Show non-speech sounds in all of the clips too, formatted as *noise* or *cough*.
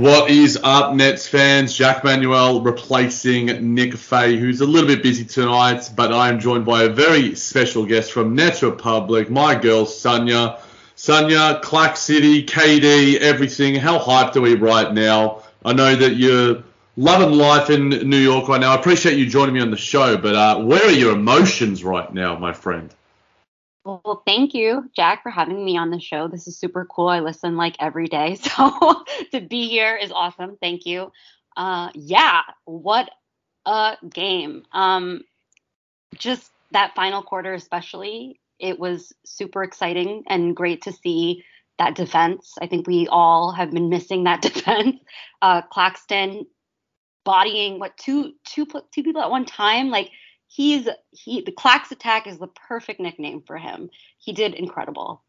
What is up, Nets fans? Jack Manuel replacing Nick Fay, who's a little bit busy tonight, but I am joined by a very special guest from Nets Republic, my girl Sonia. Sonia, Clax City, KD, everything. How hyped are we right now? I know that you're loving life in New York right now. I appreciate you joining me on the show, but uh, where are your emotions right now, my friend? Well, thank you, Jack, for having me on the show. This is super cool. I listen like every day, *laughs* so to be here is awesome. Thank you. Uh, yeah, what a game. Um, just that final quarter, especially, it was super exciting and great to see that defense. I think we all have been missing that *laughs* defense. Uh, Claxton bodying what two two two people at one time, like he's he the Clax attack is the perfect nickname for him. He did incredible.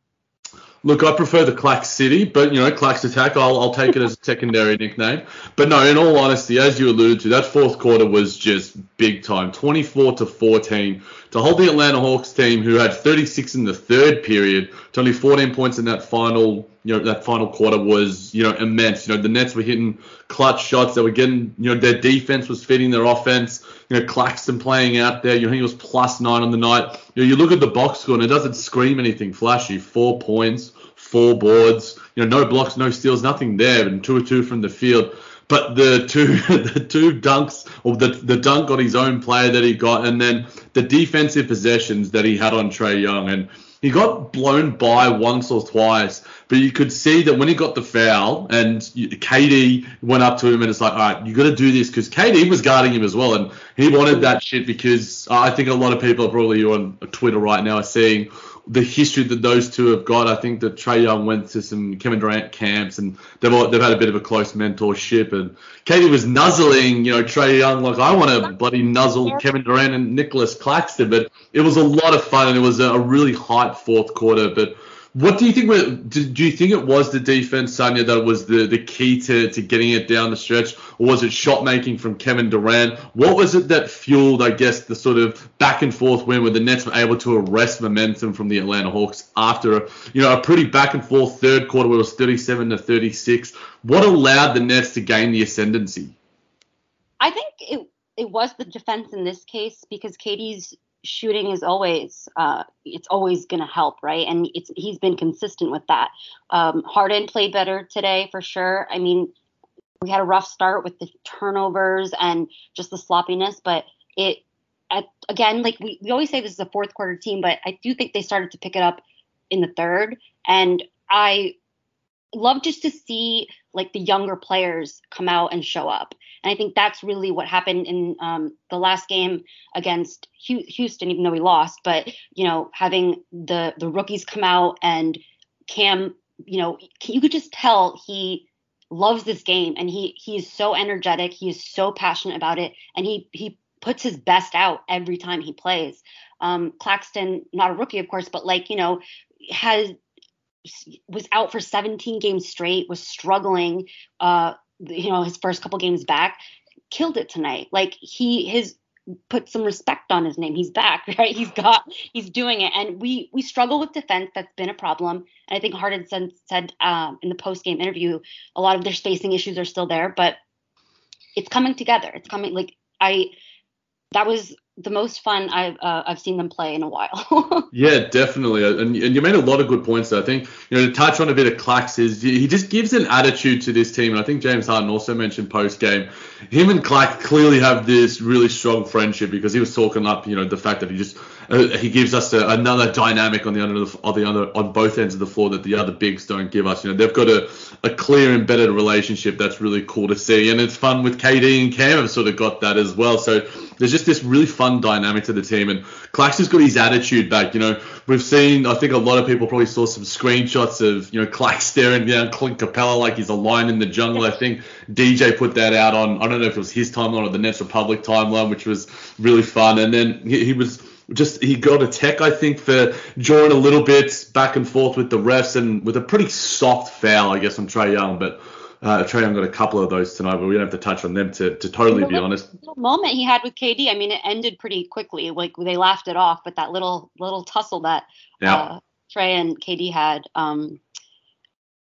Look, I prefer the Clax City, but you know, Clax Attack, I'll, I'll take it as a secondary nickname. But no, in all honesty, as you alluded to, that fourth quarter was just big time, 24 to 14, to hold the Atlanta Hawks team, who had 36 in the third period, to only 14 points in that final, you know, that final quarter was, you know, immense. You know, the Nets were hitting clutch shots, they were getting, you know, their defense was feeding their offense. You know, Claxton playing out there, you know, he was plus nine on the night. You know, you look at the box score and it doesn't scream anything flashy. Four points, four boards, you know, no blocks, no steals, nothing there, and two or two from the field. But the two *laughs* the two dunks, or the the dunk on his own player that he got, and then the defensive possessions that he had on Trae Young, and he got blown by once or twice, but you could see that when he got the foul and KD went up to him and it's like, all right, you got to do this because KD was guarding him as well, and he wanted that shit because I think a lot of people probably on Twitter right now are seeing the history that those two have got. I think that Trae Young went to some Kevin Durant camps and they've all, they've had a bit of a close mentorship. And KD was nuzzling, you know, Trae Young like I want to bloody nuzzle Kevin Durant and Nicholas Claxton. But it was a lot of fun and it was a really hype fourth quarter. But what do you think? Do, you think it was the defense, Sonia, that was the, the key to, to getting it down the stretch, or was it shot making from Kevin Durant? What was it that fueled, I guess, the sort of back and forth win where the Nets were able to arrest momentum from the Atlanta Hawks after you know a pretty back and forth third quarter where it was 37 to 36? What allowed the Nets to gain the ascendancy? I think it it was the defense in this case because KD's shooting is always uh, it's always going to help, right? And it's he's been consistent with that. Um, Harden played better today for sure. I mean, we had a rough start with the turnovers and just the sloppiness, but it at, again like we, we always say this is a fourth quarter team, but I do think they started to pick it up in the third. And I love just to see like the younger players come out and show up. And I think that's really what happened in um, the last game against Houston, even though we lost. But you know, having the the rookies come out and Cam, you know, you could just tell he loves this game and he he is so energetic. He is so passionate about it, and he he puts his best out every time he plays. Um, Claxton, not a rookie, of course, but like you know, has was out for 17 games straight, was struggling. Uh, you know, his first couple games back, killed it tonight. Like he his put some respect on his name. He's back, *laughs* right? He's got he's doing it. And we we struggle with defense. That's been a problem. And I think Harden said said um, in the post game interview, a lot of their spacing issues are still there, but it's coming together. It's coming like I that was the most fun I've uh, I've seen them play in a while. *laughs* yeah, definitely, and, and you made a lot of good points. I think you know to touch on a bit of Clax is he just gives an attitude to this team, and I think James Harden also mentioned post game, him and Clax clearly have this really strong friendship because he was talking up you know the fact that he just uh, he gives us a, another dynamic on the other on the other on both ends of the floor that the other bigs don't give us. You know they've got a, a clear embedded relationship that's really cool to see, and it's fun with KD and Cam have sort of got that as well. So there's just this really fun dynamic to the team, and Clax has got his attitude back. You know we've seen I think a lot of people probably saw some screenshots of you know Clax staring down Clint Capela like he's a lion in the jungle. I think DJ put that out on I don't know if it was his timeline or the Nets Republic timeline, which was really fun, and then he, he was just he got a tech, I think, for drawing a little bit back and forth with the refs and with a pretty soft foul, I guess, on Trae Young. But uh, Young got a couple of those tonight, but we don't have to touch on them to, to totally be honest. Moment he had with KD, I mean, it ended pretty quickly. Like they laughed it off, but that little little tussle that yeah. uh, Trae and KD had. Um,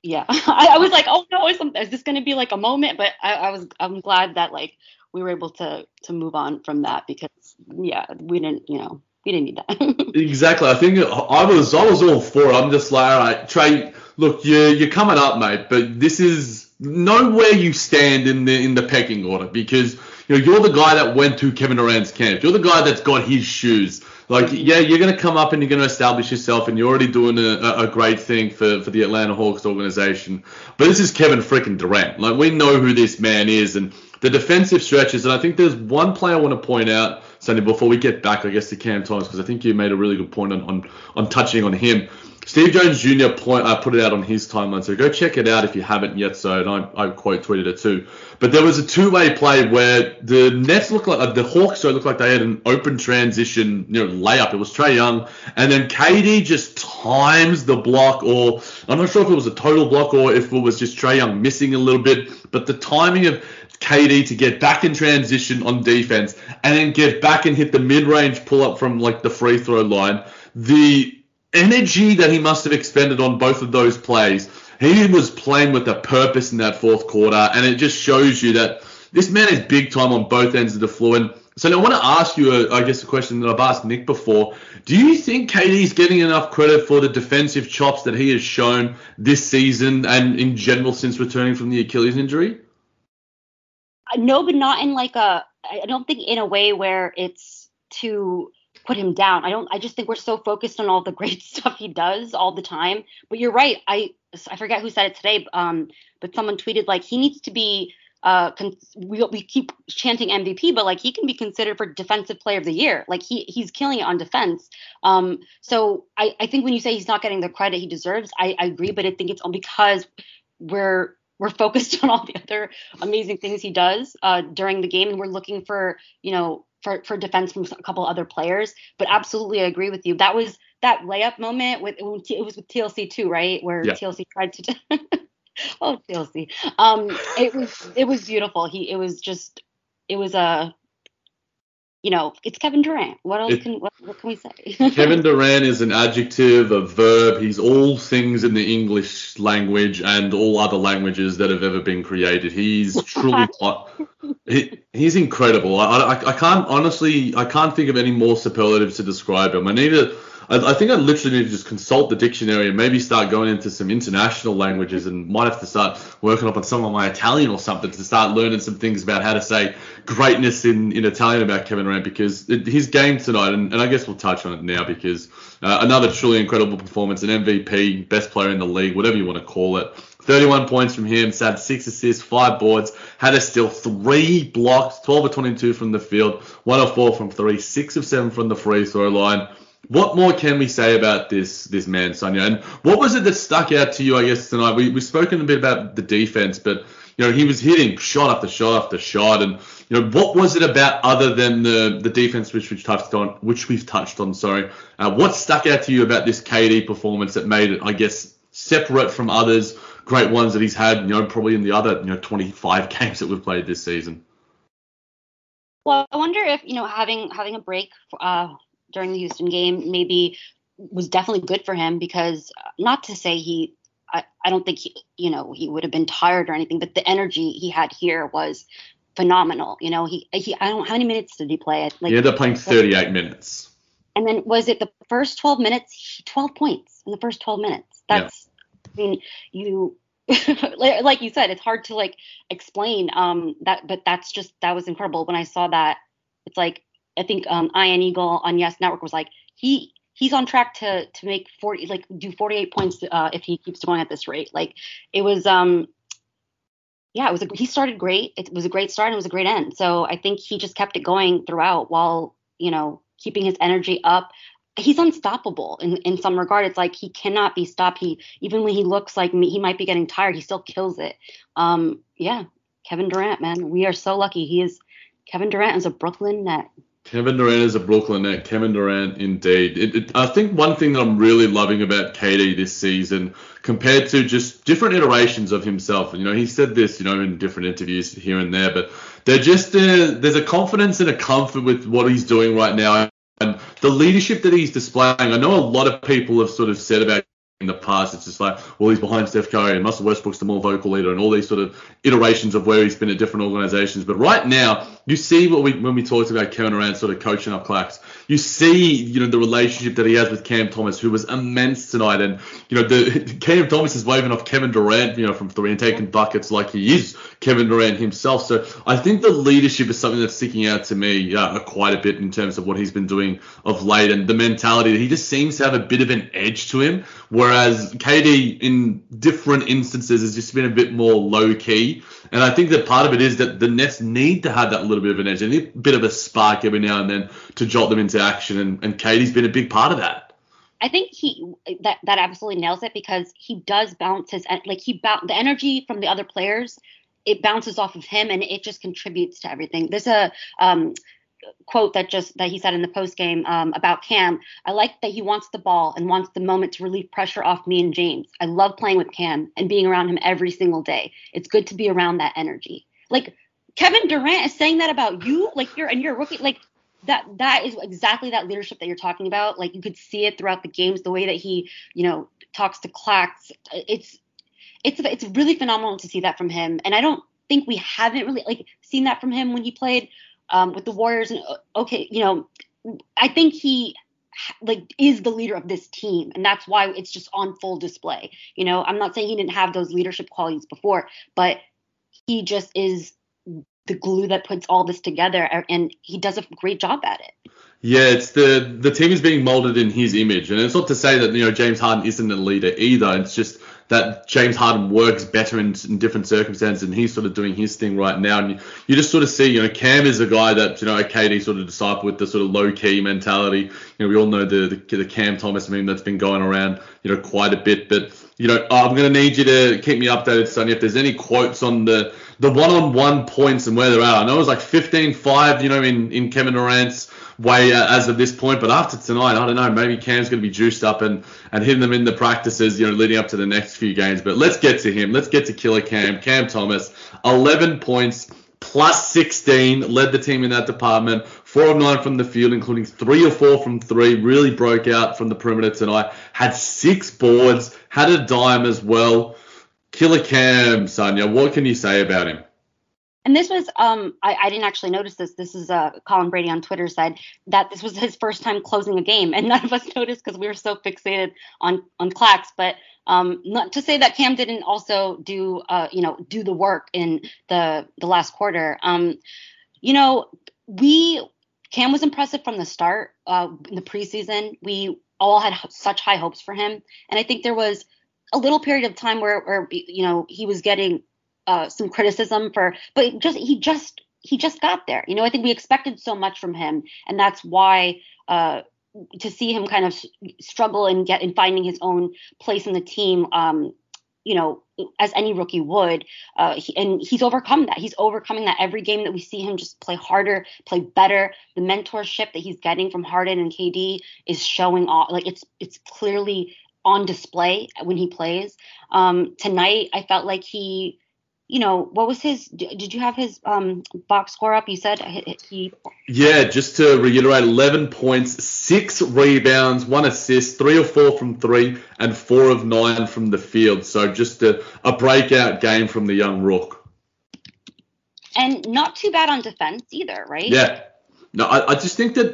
yeah, *laughs* I, I, was like, oh no, is, is this going to be like a moment? But I, I was, I'm glad that like we were able to to move on from that because yeah, we didn't, you know, we didn't need that. *laughs* exactly. I think I was I was all for it. I'm just like, all right, Trae, look, you're you're coming up, mate, but this is know where you stand in the in the pecking order because you know you're the guy that went to Kevin Durant's camp. You're the guy that's got his shoes. Like, yeah, you're going to come up and you're going to establish yourself, and you're already doing a, a great thing for, for the Atlanta Hawks organization. But this is Kevin freaking Durant. Like, we know who this man is, and the defensive stretches. And I think there's one play I want to point out Sunday, before we get back, I guess, to Cam Thomas, because I think you made a really good point on, on, on touching on him. Steve Jones Jr. Point, I put it out on his timeline, so go check it out if you haven't yet. So, and I, I quote tweeted it too. But there was a two-way play where the Nets looked like uh, the Hawks so looked like they had an open transition, you know, layup. It was Trae Young, and then KD just times the block, or I'm not sure if it was a total block or if it was just Trae Young missing a little bit. But the timing of KD to get back in transition on defense and then get back and hit the mid-range pull-up from like the free throw line. The energy that he must have expended on both of those plays, he was playing with a purpose in that fourth quarter, and it just shows you that this man is big time on both ends of the floor. And so I want to ask you, a, I guess, a question that I've asked Nick before. Do you think KD is getting enough credit for the defensive chops that he has shown this season and in general since returning from the Achilles injury? No, but not in like a. I don't think in a way where it's to put him down. I don't. I just think we're so focused on all the *laughs* great stuff he does all the time. But you're right. I I forget who said it today. Um, but someone tweeted like he needs to be. Uh, con- we we keep chanting MVP, but like he can be considered for defensive player of the year. Like he he's killing it on defense. Um, so I I think when you say he's not getting the credit he deserves, I, I agree. But I think it's all because we're we're focused *laughs* on all the other amazing things he does uh, during the game, and we're looking for you know for for defense from a couple other players. But absolutely, I agree with you. That was that layup moment with it was with TLC too, right? Where yeah. TLC tried to. *laughs* oh, TLC. Um, it was it was beautiful. He it was just it was a you know, it's Kevin Durant. What else it, can what, what, can we say? *laughs* Kevin Durant is an adjective, a verb. He's all things in the English language and all other languages that have ever been created. He's truly he, he's incredible. I, I, I can't honestly I can't think of any more superlatives to describe him. I need to I, I, think I literally need to just consult the dictionary and maybe start going into some international languages and might have to start working up on some of my Italian or something to start learning some things about how to say greatness in, in Italian about Kevin Durant because it, his game tonight, and, and, I guess we'll touch on it now because uh, another truly incredible performance, an MVP, best player in the league, whatever you want to call it. 31 points from him, had six assists, five boards, had a steal, three blocks, 12 of 22 from the field, one of four from three, six of seven from the free throw line. What more can we say about this this man, Sonia? And what was it that stuck out to you, I guess, tonight? We, we've spoken a bit about the defense, but, you know, he was hitting shot after shot after shot. And, you know, what was it about other than the, the defense, which we've touched on, which we've touched on, sorry. Uh, what stuck out to you about this KD performance that made it, I guess, separate from others great ones that he's had, you know, probably in the other, you know, 25 *laughs* games that we've played this season. Well, I wonder if you know having having a break uh, during the Houston game maybe was definitely good for him because uh, not to say he I, I don't think he you know he would have been tired or anything, but the energy he had here was phenomenal. You know, he he I don't how many minutes did he play? it? Like, he ended up playing 38 minutes. And then was it the first 12 minutes? 12 points in the first 12 minutes. That's I mean, you *laughs* like you said, it's hard to like explain um that, but that's just that was incredible. When I saw that, it's like I think um Ian Eagle on Yes Network was like he he's on track to to make 40 like do 48 points uh, if he keeps going at this rate. Like it was um yeah, it was a, he started great. It was a great start and it was a great end. So I think he just kept it going throughout while you know keeping his energy up he's unstoppable in, in some regard. It's like he cannot be stopped. He even when he looks like me, he might be getting tired, he still kills it. Um, yeah, Kevin Durant, man, we are so lucky. He is Kevin Durant is a Brooklyn net. Kevin Durant is a Brooklyn net. Kevin Durant, indeed. It, it, I think one thing that I'm really loving about KD this season, compared to just different iterations of himself, you know, he said this, you know, in different interviews here and there, but they're just uh, there's a confidence and a comfort with what he's doing right now and the leadership that he's displaying, I know a lot of people have sort of said about in the past, it's just like, well, he's behind Steph Curry and Russell Westbrook's the more vocal leader and all these sort of iterations of where he's been at different organizations. But right now, you see what we when we talked about Kevin Durant sort of coaching up Clax, you see, you know, the relationship that he has with Cam Thomas, who was immense tonight. And, you know, the Cam Thomas is waving off Kevin Durant, you know, from three and taking buckets like he is Kevin Durant himself. So I think the leadership is something that's sticking out to me uh, quite a bit in terms of what he's been doing of late and the mentality that he just seems to have a bit of an edge to him. Whereas KD in different instances has just been a bit more low key. And I think that part of it is that the Nets need to have that little bit of an edge a bit of a spark every now and then to jolt them into action. And, and KD's been a big part of that. I think he that that absolutely nails it because he does bounce his like he bounce the energy from the other players. It bounces off of him and it just contributes to everything. There's a um, quote that just that he said in the post game um, about Cam. I like that he wants the ball and wants the moment to relieve pressure off me and James. I love playing with Cam and being around him every single day. It's good to be around that energy. Like Kevin Durant is saying that about you, like you're and you're a rookie. Like that that is exactly that leadership that you're talking about. Like you could see it throughout the games, the way that he, you know, talks to Clax. It's it's it's really phenomenal to see that from him. And I don't think we haven't really like seen that from him when he played um, with the Warriors. And uh, okay, you know, I think he like is the leader of this team and that's why it's just on full display you know i'm not saying he didn't have those leadership qualities before but he just is the glue that puts all this together and he does a great job at it yeah, it's the the team is being molded in his image, and it's not to say that you know James Harden isn't a leader either. It's just that James Harden works better in, in, different circumstances, and he's sort of doing his thing right now. And you, you, just sort of see, you know, Cam is a guy that you know KD sort of disciple with the sort of low key mentality. You know, we all know the, the the Cam Thomas meme that's been going around, you know, quite a bit. But you know, I'm going to need you to keep me updated, Sonny. If there's any quotes on the the one-on-one points and where they're at. I know it was like 15-5, you know, in in Kevin Durant's way uh, as of this point. But after tonight, I don't know. Maybe Cam's going to be juiced up and, and hitting them in the practices, you know, leading up to the next few games. But let's get to him. Let's get to Killer Cam. Cam Thomas, 11 points plus 16, led the team in that department. Four of nine from the field, including three or four from three. Really broke out from the perimeter tonight. Had six boards, had a dime as well. Killer Cam, Sonia, what can you say about him? And this was, um, I, I, didn't actually notice this. This is uh, Colin Brady on Twitter said that this was his first time closing a game, and *laughs* none of us noticed because we were so fixated on on Clax. But um, not to say that Cam didn't also do, uh, you know, do the work in the the last quarter. Um, you know, we Cam was impressive from the start uh, in the preseason. We all had such high hopes for him, and I think there was a little period of time where, where you know, he was getting uh, some criticism for, but just he just he just got there. You know, I think we expected so much from him, and that's why uh, to see him kind of struggle and get in finding his own place in the team. Um, you know, as any rookie would, uh, he, and he's overcome that. He's overcoming that every game that we see him just play harder, play better. The mentorship that he's getting from Harden and KD is showing off. Like it's it's clearly on display when he plays. Um, tonight, I felt like he you know, what was his? Did you have his um, box score up? You said he. Yeah, just to reiterate, 11 points, six rebounds, one assist, three or four from three, and four of nine from the field. So just a, a breakout game from the young rook. And not too bad on defense either, right? Yeah. No, I, I just think that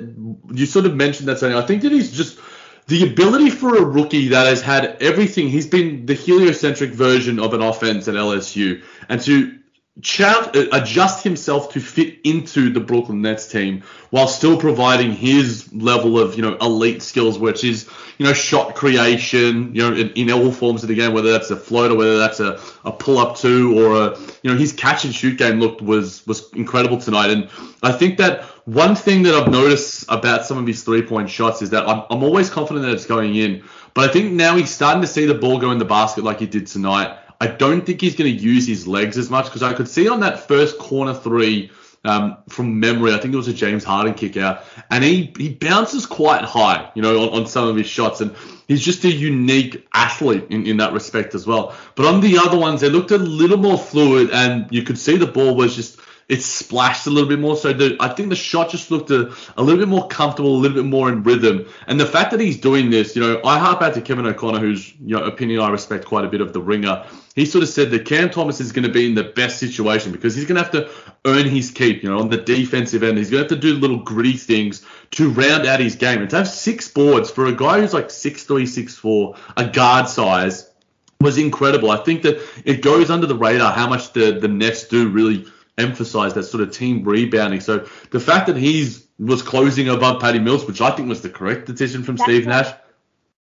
you sort of mentioned that something. I think that he's just the ability for a rookie that has had everything, he's been the heliocentric version of an offense at LSU, and to Chout uh, adjust himself to fit into the Brooklyn Nets team while still providing his level of you know elite skills, which is you know shot creation, you know in, in all forms of the game, whether that's a floater, whether that's a, a pull up two, or a you know his catch and shoot game looked was was incredible tonight, and I think that one thing that I've noticed about some of his three point shots is that I'm, I'm always confident that it's going in, but I think now he's starting to see the ball go in the basket like he did tonight I don't think he's going to use his legs as much because I could see on that first corner three um, from memory, I think it was a James Harden kick out, and he, he bounces quite high, you know, on, on some of his shots, and he's just a unique athlete in, in that respect as well. But on the other ones, they looked a little more fluid, and you could see the ball was just it splashed a little bit more. So the, I think the shot just looked a, a little bit more comfortable, a little bit more in rhythm. And the fact that he's doing this, you know, I harp out to Kevin O'Connor, whose you know opinion I respect quite a bit of the ringer. He sort of said that Cam Thomas is going to be in the best situation because he's going to have to earn his keep, you know, on the defensive end. He's going to have to do little gritty things to round out his game. And to have six boards for a guy who's like six three, six four, a guard size, was incredible. I think that it goes under the radar how much the, the Nets do really emphasize that sort of team rebounding. So the fact that he's was closing above Patty Mills, which I think was the correct decision from That's Steve Nash.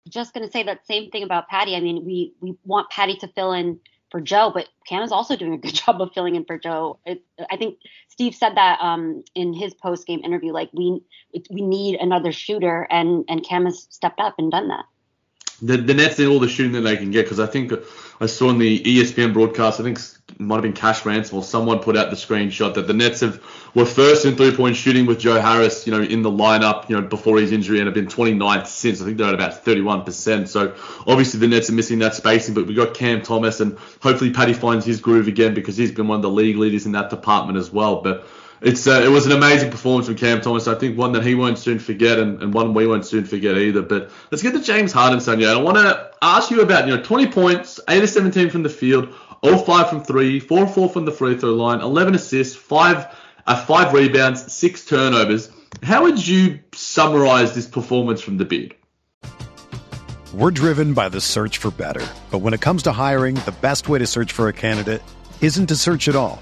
Just going to say that same thing about Patty. I mean, we we want Patty to fill in for Joe, but Cam is also doing a good *laughs* job of filling in for Joe. It, I think Steve said that um, in his post game interview. Like we we need another shooter, and and Cam has stepped up and done that the, the Nets need all the shooting that they can get because I think I saw in the ESPN broadcast, I think it might have been Cash Ransom or someone put out the screenshot that the Nets have were first in three point shooting with Joe Harris, you know, in the lineup, you know, before his injury and have been 29th since. I think they're at about 31%. So obviously the Nets are missing that spacing, but we've got Cam Thomas and hopefully Patty finds his groove again because he's been one of the league leaders in that department as well. But it's uh, it was an amazing performance from Cam Thomas. I think one that he won't soon forget, and, and one we won't soon forget either. But let's get to James Harden, Sonia. I want to ask you about you know 20 points, 8 of 17 from the field, 0 5 from three, 4 4 from the free throw line, 11 assists, five uh, five rebounds, six turnovers. How would you summarize this performance from the big? We're driven by the search for better, but when it comes to hiring, the best way to search for a candidate isn't to search at all.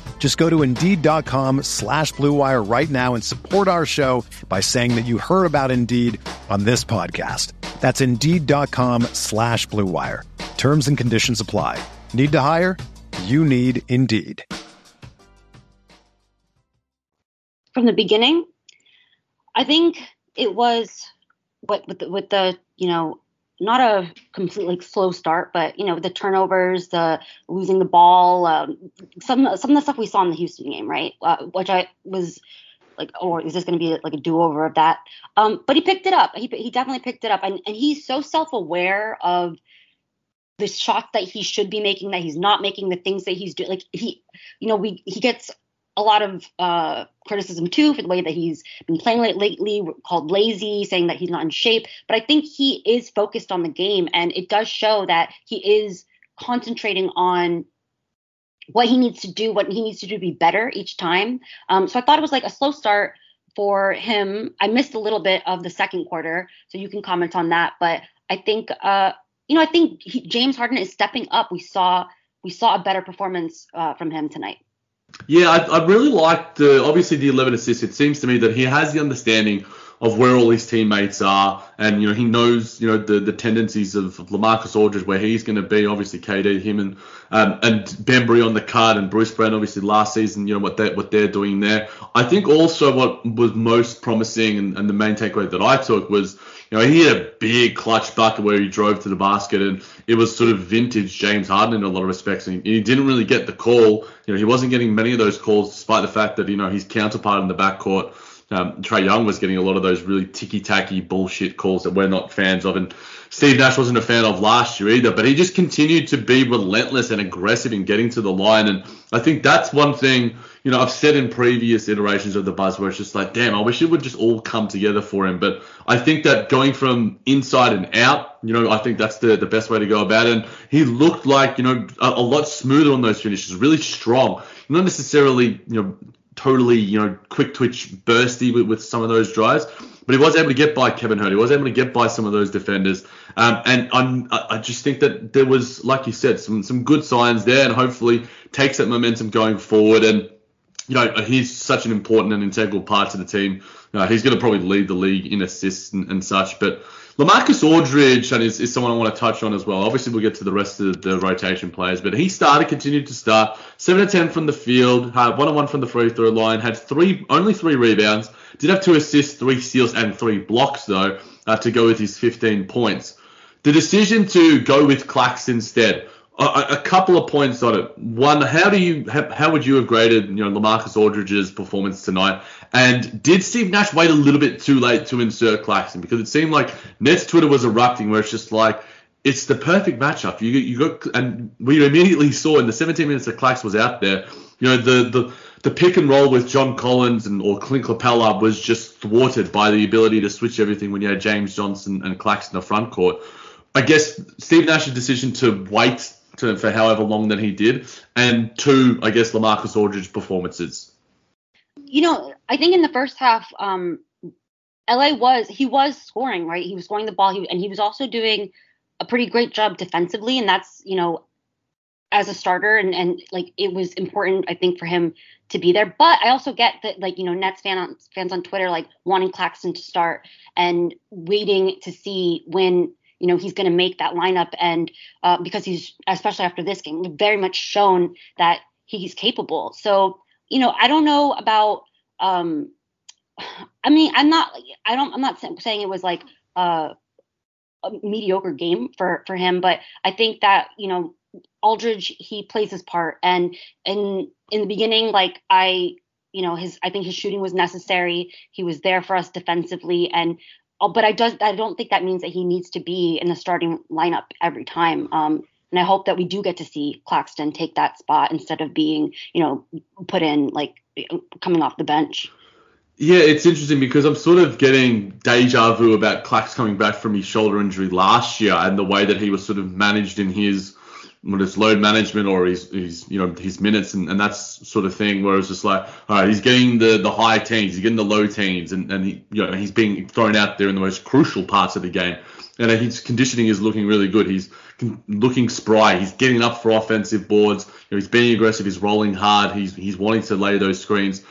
Just go to Indeed.com slash BlueWire right now and support our show by saying that you heard about Indeed on this podcast. That's Indeed.com slash BlueWire. Terms and conditions apply. Need to hire? You need Indeed. from the beginning, I think it was what with the, with the you know not a completely slow start, but you know the turnovers, the losing the ball, um, some some of the stuff we saw in the Houston game, right? Uh, which I was like, oh, is this going to be like a do over of that? Um, but he picked it up. He he definitely picked it up, and and he's so self aware of the shots that he should be making that he's not making, the things that he's doing. Like he, you know, we he gets a lot of uh, criticism too for the way that he's been playing lately, called lazy, saying that he's not in shape. But I think he is focused on the game, and it does show that he is concentrating on what he needs to do, what he needs to do to be better each time. Um, so I thought it was like a slow start for him. I missed a little bit of the second quarter, so you can comment on that. But I think, uh, you know, I think he, James Harden is stepping up. We saw we saw a better performance uh, from him tonight. Yeah, I, I really like the obviously the 11 assists. It seems to me that he has the understanding of where all his teammates are, and you know he knows you know the the tendencies of Lamarcus Aldridge where he's going to be. Obviously, KD, him, and um, and Bembry on the card, and Bruce Brown. Obviously, last season, you know what they what they're doing there. I think also what was most promising and, and the main takeaway that I took was you know, he had a big clutch bucket where he drove to the basket, and it was sort of vintage James Harden in a lot of respects. And he didn't really get the call. You know, he wasn't getting many of those calls, despite the fact that you know his counterpart in the backcourt, um, Trae Young, was getting a lot of those really ticky-tacky bullshit calls that we're not fans of. And Steve Nash wasn't a fan of last year either, but he just continued to be relentless and aggressive in getting to the line. And I think that's one thing you know, I've said in previous iterations of the buzz where it's just like, damn, I wish it would just all come together for him. But I think that going from inside and out, you know, I think that's the, the best way to go about it. And he looked like, you know, a, a lot smoother on those finishes, really strong. Not necessarily, you know, totally, you know, quick twitch bursty with, with some of those drives, but he was able to get by Kevin Huerter. He was able to get by some of those defenders. Um, and I'm, I just think that there was, like you said, some some good signs there, and hopefully takes that momentum going forward. And you know, he's such an important and integral part to the team. Uh, he's going to probably lead the league in assists and, and such. But Lamarcus Aldridge is, is someone I want to touch on as well. Obviously, we'll get to the rest of the rotation players, but he started, continued to start, seven to ten from the field, had one on one from the free throw line, had three, only three rebounds, did have two assists, three steals, and three blocks though uh, to go with his 15 points. The decision to go with Clax instead a, a, couple of points on it. One, how do you how, how, would you have graded you know Lamarcus Aldridge's performance tonight? And did Steve Nash wait a little bit too late to insert Claxton because it seemed like Nets Twitter was erupting where it's just like it's the perfect matchup. You you got and we immediately saw in the 17 minutes that Clax was out there, you know the the the pick and roll with John Collins and or Clint Capela was just thwarted by the ability to switch everything when you had James Johnson and Claxton in the front court. I guess Steve Nash's decision to wait to, for however long that he did, and two, I guess, Lamarcus Aldridge performances. You know, I think in the first half, um, LA was he was scoring right. He was scoring the ball, he, and he was also doing a pretty great job defensively, and that's you know as a starter and and like it was important I think for him to be there. But I also get that like you know Nets fan on, fans on Twitter like wanting Claxton to start and waiting to see when you know he's going to make that lineup and uh, because he's especially after this game very much shown that he's capable. So you know i don't know about um *sighs* i mean i'm not i don't i'm not saying it was like a, a mediocre game for for him but i think that you know aldridge he plays his part. And in in the beginning like i you know his i think his shooting was necessary. He was there for us defensively. And but I does I don't think that means that he needs to be in the starting lineup every time. Um, and I hope that we do get to see Claxton take that spot instead of being, you know, put in like coming off the bench. Yeah, it's interesting because I'm sort of getting deja vu about Clax coming back from his shoulder injury last year and the way that he was sort of managed in his his load management or his, his you know his minutes and, and that sort of thing where it's just like all right he's getting the the high teens he's getting the low teens and, and he you know he's being thrown out there in the most crucial parts of the game. And his conditioning is looking really good. He's looking spry. He's getting up for offensive boards. You know, he's being aggressive. He's rolling hard. He's he's wanting to lay those screens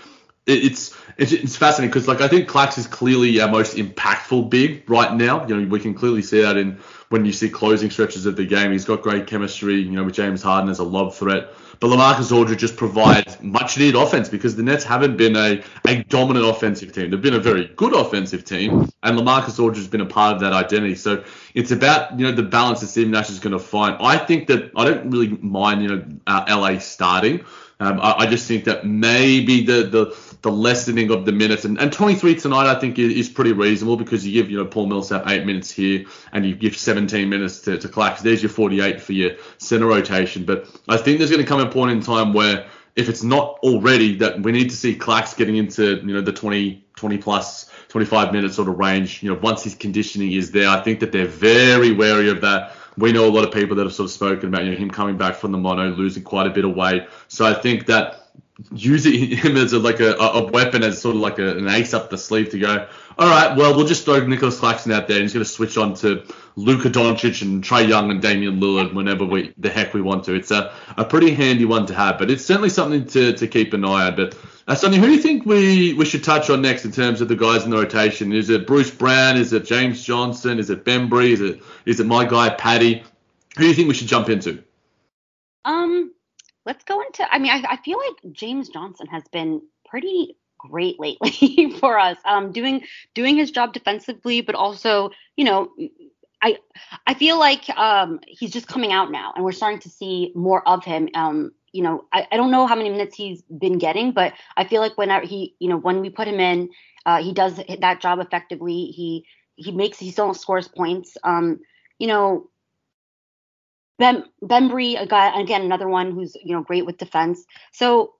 it's it's, it's fascinating because like I think Clax is clearly our most impactful big right now. You know, we can clearly see that in when you see closing stretches of the game. He's got great chemistry. You know, with James Harden as a lob threat. But Lamarcus Aldridge just provides much needed offense because the Nets haven't been a, a dominant offensive team. They've been a very good offensive team, and Lamarcus Aldridge has been a part of that identity. So it's about you know the balance that Steve Nash is going to find. I think that I don't really mind you know uh, LA starting. Um, I, I, just think that maybe the, the the lessening of the minutes and, and 23 tonight I think is, pretty reasonable because you give you know Paul Millsap eight minutes here and you give 17 minutes to, to Clax. There's your 48 for your center rotation. But I think there's going to come a point in time where if it's not already that we need to see Clax getting into you know the 20 20 plus 25 minutes sort of range. You know once his conditioning is there, I think that they're very wary of that we know a lot of people that have sort of spoken about you know him coming back from the mono, losing quite a bit of weight. So I think that using him as a, like a, a weapon as sort of like a, an ace up the sleeve to go. All right, well we'll just throw Nicholas Claxton out there, and he's going to switch on to Luka Doncic and Trae Young and Damian Lillard whenever we the heck we want to. It's a, a pretty handy one to have, but it's certainly something to, to keep an eye on. But uh, Sonny, who do you think we, we should touch on next in terms of the guys in the rotation? Is it Bruce Brown? Is it James Johnson? Is it Bembry? Is it is it my guy Patty? Who do you think we should jump into? Um, let's go into. I mean, I, I feel like James Johnson has been pretty great lately *laughs* for us. Um, doing doing his job defensively, but also, you know, I I feel like um he's just coming out now, and we're starting to see more of him. Um, you know, I, I don't know how many minutes he's been getting, but I feel like whenever he, you know, when we put him in, uh, he does that job effectively. He he makes he still scores points. Um, you know, Ben Bembry, a guy again, another one who's you know great with defense. So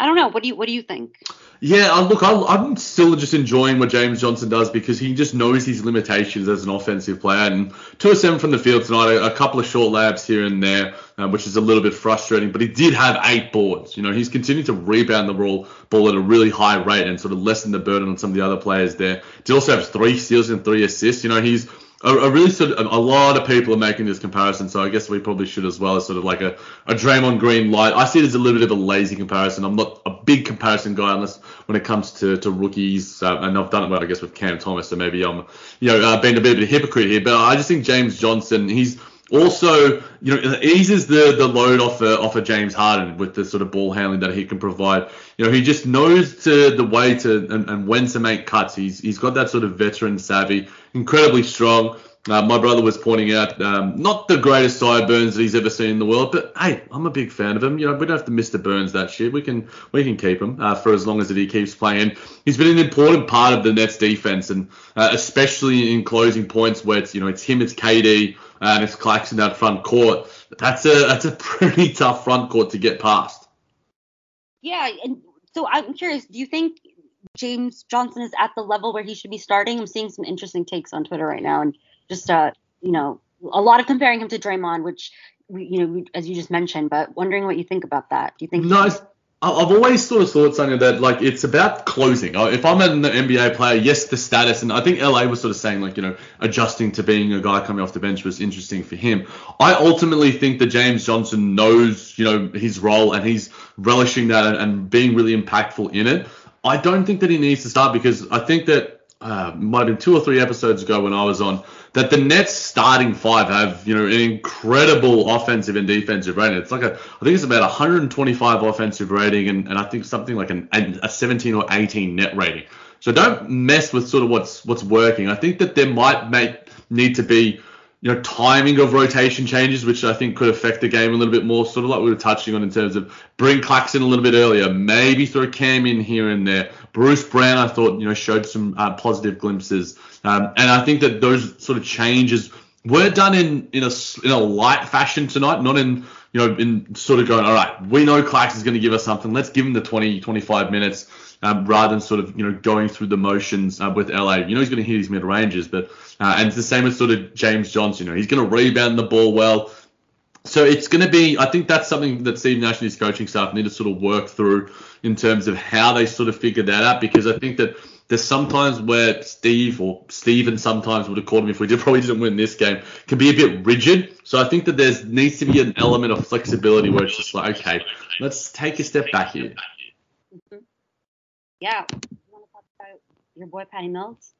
I don't know. What do you what do you think? Yeah, uh, look, I, am still just enjoying what James Johnson does because he just knows his limitations as an offensive player. And two or seven from the field tonight, a, a couple of short labs here and there, uh, which is a little bit frustrating. But he did have eight boards. You know, he's continued to rebound the ball ball at a really high rate and sort of lessen the burden on some of the other players there. He also has three steals and three assists. You know, he's a, a really sort of, a lot of people are making this comparison, so I guess we probably should as well as sort of like a, a Draymond Green light. I see it as a little bit of a lazy comparison. I'm not a big comparison guy unless when it comes to, to rookies, uh, and I've done it well, I guess, with Cam Thomas, so maybe I'm, you know, uh, being a bit of a hypocrite here, but I just think James Johnson, he's also, you know, it eases the the load off of, off of James Harden with the sort of ball handling that he can provide. You know, he just knows to the way to and, and when to make cuts. He's he's got that sort of veteran savvy, incredibly strong. Uh, my brother was pointing out um, not the greatest sideburns that he's ever seen in the world, but hey, I'm a big fan of him. You know, we don't have to Mr. Burns that shit. We can we can keep him uh, for as long as he keeps playing. He's been an important part of the Nets defense, and uh, especially in closing points where it's you know it's him, it's KD and it's Claxton that front court. That's a that's a *laughs* pretty tough front court to get past. Yeah, and so I'm curious. Do you think James Johnson is at the level where he should be starting? I'm seeing some interesting takes on Twitter right now, and just uh, you know, a lot of comparing him to Draymond, which you know, as you just mentioned. But wondering what you think about that. Do you think? No, I've always sort of thought, something that like it's about closing. If I'm an NBA player, yes, the status, and I think LA was sort of saying like you know adjusting to being a guy coming off the bench was interesting for him. I ultimately think that James Johnson knows you know his role and he's relishing that and, and being really impactful in it. I don't think that he needs to start because I think that uh, might have been two or three episodes ago when I was on that the Nets starting five have, you know, an incredible offensive and defensive rating. It's like a, I think it's about 125 offensive rating and, and I think something like an, a 17 or 18 net rating. So don't mess with sort of what's what's working. I think that there might make need to be you know, timing of rotation changes, which I think could affect the game a little bit more, sort of like we were touching on in terms of bring Claxton a little bit earlier, maybe throw Cam in here and there. Bruce Brown, I thought, you know, showed some uh, positive glimpses, um, and I think that those sort of changes were done in in a in a light fashion tonight, not in you know in sort of going, all right, we know Clax is going to give us something, let's give him the 20 25 minutes um, rather than sort of you know going through the motions uh, with LA. You know he's going to hit his mid ranges, but uh, and it's the same with sort of James Johnson. You know he's going to rebound the ball well. So it's going to be, I think that's something that Steve Nash and his coaching staff need to sort of work through in terms of how they sort of figure that out because I think that there's sometimes where Steve or Steven sometimes would have called him if we did *laughs* probably didn't win this game can be a bit rigid. So I think that there needs to be an element of flexibility where it's just like, okay, let's take a step back here. Mm-hmm. yeah, you want to talk about your boy Patty Mills?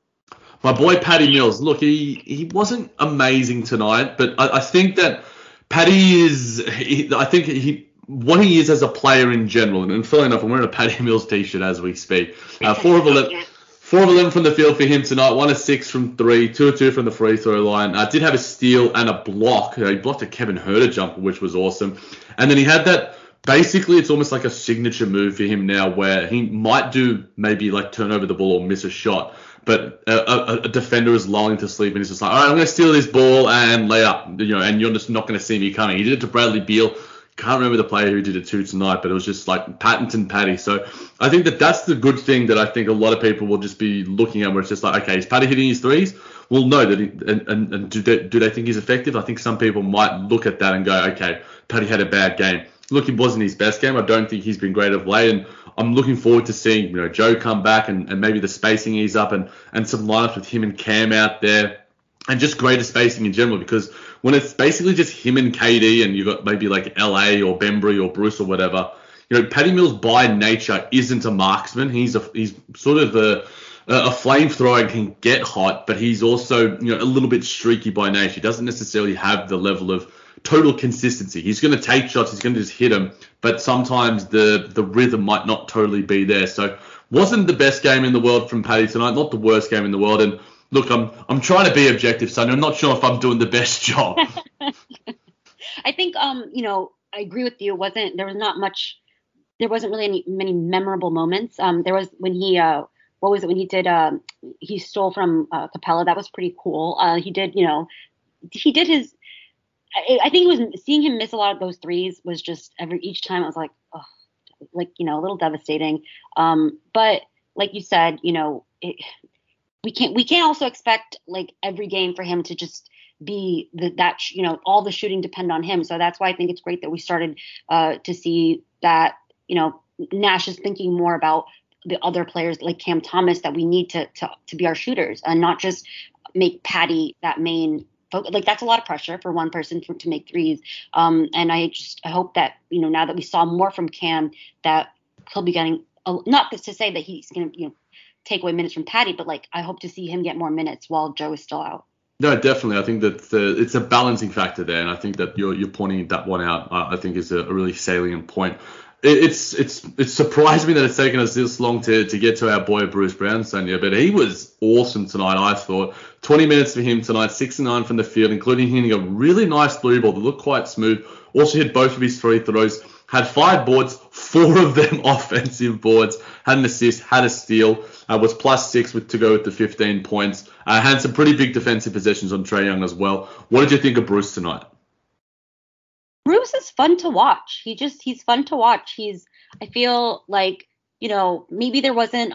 My boy Patty Mills. Look, he he wasn't amazing tonight, but I, I think that Patty is. He, I think he what he is as a player in general. And, and funnily enough, I'm wearing a Patty Mills t-shirt as we speak. Uh, four of eleven. Four of 11 from the field for him tonight. One of six from three. Two of two from the free throw line. Uh, did have a steal and a block. Uh, he blocked a Kevin Huerter jumper, which was awesome. And then he had that. Basically, it's almost like a signature move for him now, where he might do maybe like turn over the ball or miss a shot, but a, a, a defender is lulling to sleep and he's just like, all right, I'm going to steal this ball and lay up, you know, and you're just not going to see me coming. He did it to Bradley Beal can't remember the player who did it to tonight, but it was just like Pattington Patty. So I think that that's the good thing that I think a lot of people will just be looking at, where it's just like, okay, is Patty hitting his threes? Well, no, that he, and, and, and do they, do they think he's effective? I think some people might look at that and go, okay, Patty had a bad game. Look, it wasn't his best game. I don't think he's been great of late, and I'm looking forward to seeing you know Joe come back and, and maybe the spacing ease up and and some lineups with him and Cam out there and just greater spacing in general because when it's basically just him and KD and you've got maybe like LA or Bembry or Bruce or whatever, you know, Patty Mills by nature isn't a marksman. He's a he's sort of a a flamethrower and can get hot, but he's also you know a little bit streaky by nature. He doesn't necessarily have the level of total consistency. He's going to take shots, he's going to just hit them, but sometimes the the rhythm might not totally be there. So wasn't the best game in the world from Patty tonight, not the worst game in the world, and look, I'm I'm trying to be objective, son. I'm not sure if I'm doing the best job. *laughs* I think um, you know, I agree with you. It wasn't there was not much there wasn't really any many memorable moments. Um there was when he uh what was it when he did uh he stole from uh, Capela, that was pretty cool. Uh he did, you know, he did his I, think it was seeing him miss a lot of those threes was just every each time I was like, oh, like, you know, a little devastating. Um but like you said, you know, it, we can't we can't also expect like every game for him to just be the, that you know all the shooting depend on him. So that's why I think it's great that we started uh, to see that you know Nash is thinking more about the other players like Cam Thomas that we need to to, to be our shooters and not just make Patty that main. Like that's a lot of pressure for one person for, to make threes. Um, and I just I hope that you know now that we saw more from Cam that he'll be getting a, not to say that he's to you know take away minutes from Patty, but like I hope to see him get more minutes while Joe is still out. No, definitely. I think that it's a balancing factor there, and I think that you're you're pointing that one out. Uh, I think is a, a, really salient point. It, it's it's it surprised me that it's taken us this long to, to get to our boy Bruce Brown, Sonia, but he was awesome tonight. I thought 20 minutes for him tonight, six and nine from the field, including hitting a really nice blue ball that looked quite smooth. Also hit both of his three throws had five boards, four of them *laughs* offensive boards, had an assist, had a steal, uh, was plus six with to go with the 15 points. Uh, had some pretty big defensive possessions on Trae Young as well. What did you think of Bruce tonight? Bruce is fun to watch. He just he's fun to watch. He's I feel like you know maybe there wasn't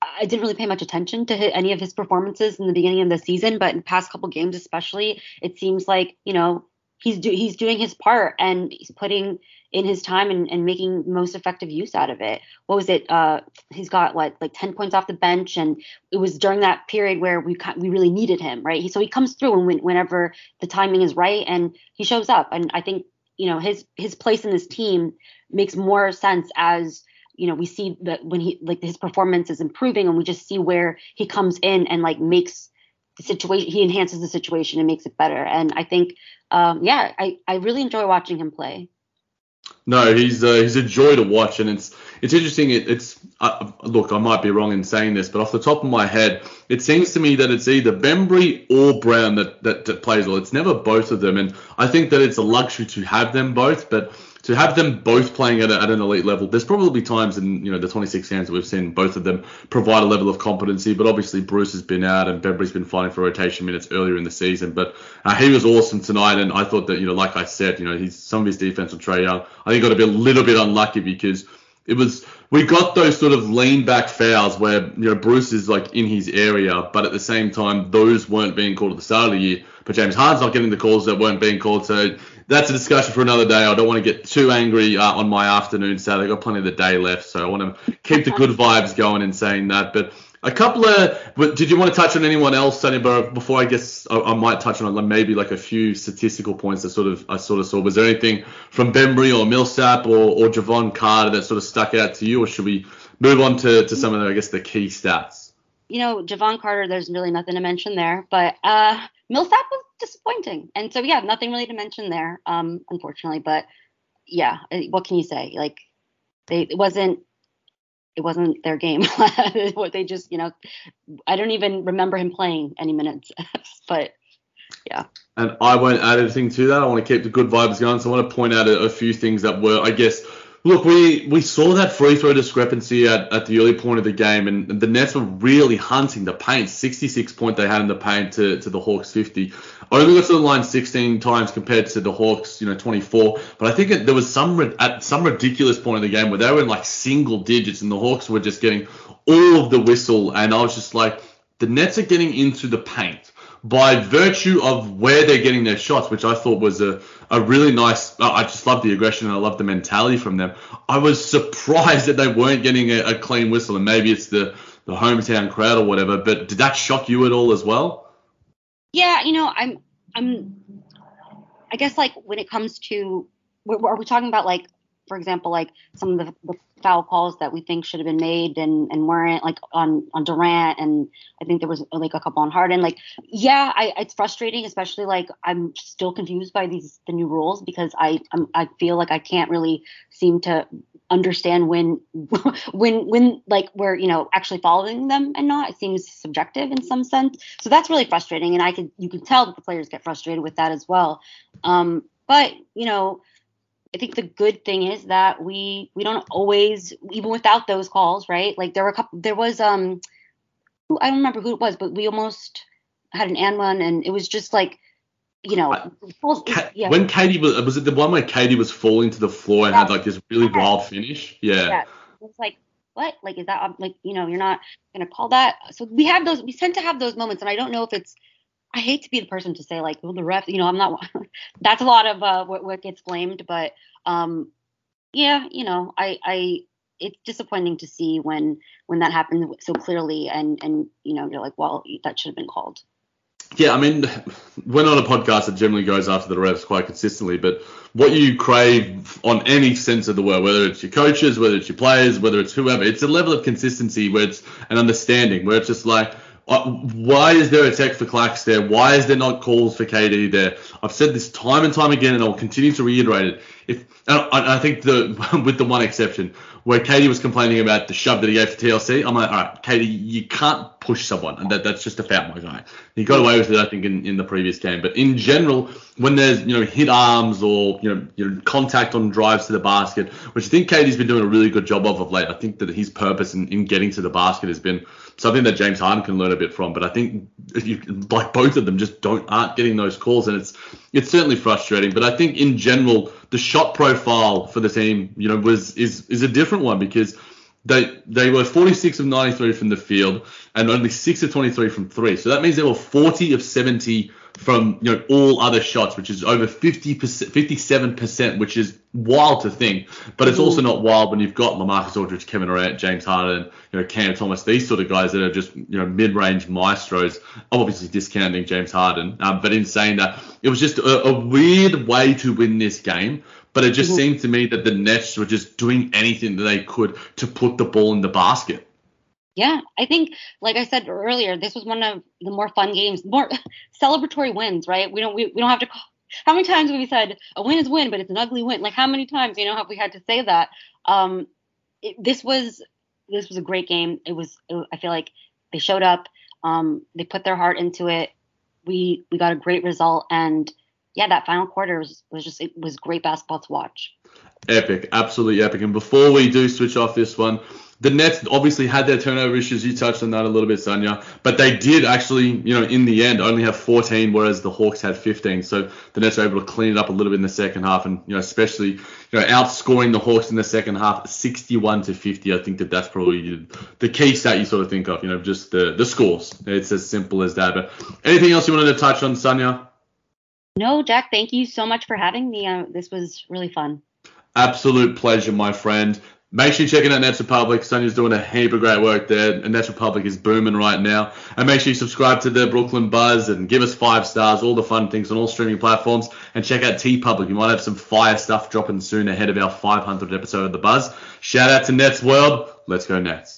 I didn't really pay much attention to any of his performances in the beginning of the season, but in past couple games especially, it seems like you know he's do, he's doing his part and he's putting in his time and, and making most effective use out of it. What was it? Uh, he's got like like ten points off the bench, and it was during that period where we we really needed him, right? He, so he comes through when, whenever the timing is right, and he shows up. And I think you know his his place in this team makes more sense as you know we see that when he like his performance is improving, and we just see where he comes in and like makes the situation he enhances the situation and makes it better. And I think um, yeah, I I really enjoy watching him play. No, he's uh, he's a joy to watch, and it's it's interesting. It, it's uh, look, I might be wrong in saying this, but off the top of my head, it seems to me that it's either Bembry or Brown that, that, that plays well. It's never both of them, and I think that it's a luxury to have them both. But to have them both playing at, a, at an elite level, there's probably times in you know the 26 games that we've seen both of them provide a level of competency. But obviously Bruce has been out and Bembry's been fighting for rotation minutes earlier in the season. But uh, he was awesome tonight, and I thought that you know, like I said, you know, he's some of his defense on Trae Young. I think got to be a little bit unlucky because it was we got those sort of lean back fouls where you know Bruce is like in his area, but at the same time those weren't being called at the start of the year. But James Harden's not getting the calls that weren't being called, so that's a discussion for another day. I don't want to get too angry uh, on my afternoon Saturday. I've got plenty of the day left, so I want to keep the good vibes going in saying that. But a couple of, but did you want to touch on anyone else, Sonny? But before I guess I, I, might touch on maybe like a few statistical points that sort of I sort of saw. Was there anything from Bembry or Millsap or, or Jevon Carter that sort of stuck out to you, or should we move on to, to some of the, I guess, the key stats. You know, Jevon Carter, there's really nothing to mention there, but uh, Millsap was disappointing. And so, yeah, nothing really to mention there, um, unfortunately. But yeah, what can you say? Like, they, it wasn't it wasn't their game. *laughs* what they just, you know, I don't even remember him playing any minutes. *laughs* but yeah. And I won't add anything to that. I want to keep the good vibes going. So I want to point out a, a few things that were, I guess, Look, we, we saw that free throw discrepancy at, at the early point of the game, and the Nets were really hunting the paint. 66 point they had in the paint to, to the Hawks 50. Only got to the line 16 times compared to the Hawks, you know, 24. But I think it, there was some at some ridiculous point in the game where they were in like single digits, and the Hawks were just getting all of the whistle. And I was just like, the Nets are getting into the paint by virtue of where they're getting their shots, which I thought was a, a really nice. I just love the aggression and I love the mentality from them. I was surprised that they weren't getting a, a clean whistle, and maybe it's the the hometown crowd or whatever. But did that shock you at all as well? Yeah, you know, I'm I'm. I guess like when it comes to, are we talking about like for example, like some of the, the, foul calls that we think should have been made and, and weren't, like on on Durant, and I think there was like a couple on Harden. Like, yeah, I, it's frustrating, especially like I'm still confused by these the new rules because I I'm, I feel like I can't really seem to understand when *laughs* when when like we're you know actually following them and not. It seems subjective in some sense. So that's really frustrating, and I could you can tell that the players get frustrated with that as well. Um, but you know I think the good thing is that we we don't always even without those calls, right? Like there were a couple there was um I don't remember who it was, but we almost had an and one and it was just like you know, Ka- yeah. when KD was was it the one where KD was falling to the floor and yeah. had like this really wild finish? Yeah. yeah. It's like what? Like is that like you know you're not gonna call that? So we have those. We tend to have those moments, and I don't know if it's I hate to be the person to say like, well, the ref, you know, I'm not. *laughs* that's a lot of uh, what, what gets blamed, but um, yeah, you know, I, I, it's disappointing to see when when that happens so clearly, and and you know, you're like, well, that should have been called. Yeah, I mean, we're not a podcast that generally goes after the refs quite consistently, but what you crave on any sense of the word, whether it's your coaches, whether it's your players, whether it's whoever, it's a level of consistency where it's an understanding, where it's just like why is there a tech for Clax there? Why is there not calls for KD there? I've said this time and time again, and I'll continue to reiterate it. If I think the *laughs* with the one exception where KD was complaining about the shove that he gave to TLC, I'm like, all right, KD, you can't push someone, and that, that's just a foul, my guy. He got away with it, I think, in, in the previous game. But in general, when there's you know hit arms or you know, you know contact on drives to the basket, which I think KD's been doing a really good job of of late. I think that his purpose in, in getting to the basket has been something that James Harden can learn a bit from. But I think you, like both of them just don't aren't getting those calls, and it's it's certainly frustrating. But I think in general, the shot profile for the team, you know, was is is a different one because they they were 46 of 93 from the field and only 6 of 23 from three. So that means they were 40 of 70 from you know all other shots, which is over 50 percent, 57 percent, which is wild to think. But it's also not wild when you've got LaMarcus Aldridge, Kevin Durant, James Harden, you know Cam Thomas, these sort of guys that are just you know mid-range maestros. I'm obviously discounting James Harden, um, but in saying that, it was just a, a, weird way to win this game. But it just mm-hmm. seemed to me that the Nets were just doing anything that they could to put the ball in the basket. Yeah, I think, like I said earlier, this was one of the more fun games, more *laughs* celebratory wins, right? We don't we, we don't have to. Call, how many times have we said a win is win, but it's an ugly win? Like how many times you know have we had to say that? Um, it, this was this was a great game. It was. It, I feel like they showed up. Um, they put their heart into it. We we got a great result, and yeah, that final quarter was, was just it was great basketball to watch. Epic, absolutely epic. And before we do switch off this one, the Nets obviously had their turnover issues. You touched on that a little bit, Sonia. But they did actually, you know, in the end, only have 14, whereas the Hawks had 15. So the Nets were able to clean it up a little bit in the second half, and you know, especially, you know, outscoring the Hawks in the second half, 61 to 50. I think that that's probably the key stat you sort of think of. You know, just the the scores. It's as simple as that. But anything else you wanted to touch on, Sonia? No, Jack. Thank you so much for having me. Uh, this was really fun. Absolute pleasure, my friend. Make sure you're checking out Nets Public. Sonia's doing a heap of great work there, and Nets Public is booming right now. And make sure you subscribe to the Brooklyn Buzz and give us five stars, all the fun things on all streaming platforms. And check out T Public. You might have some fire stuff dropping soon ahead of our 500th episode of the Buzz. Shout out to Nets World. Let's go Nets.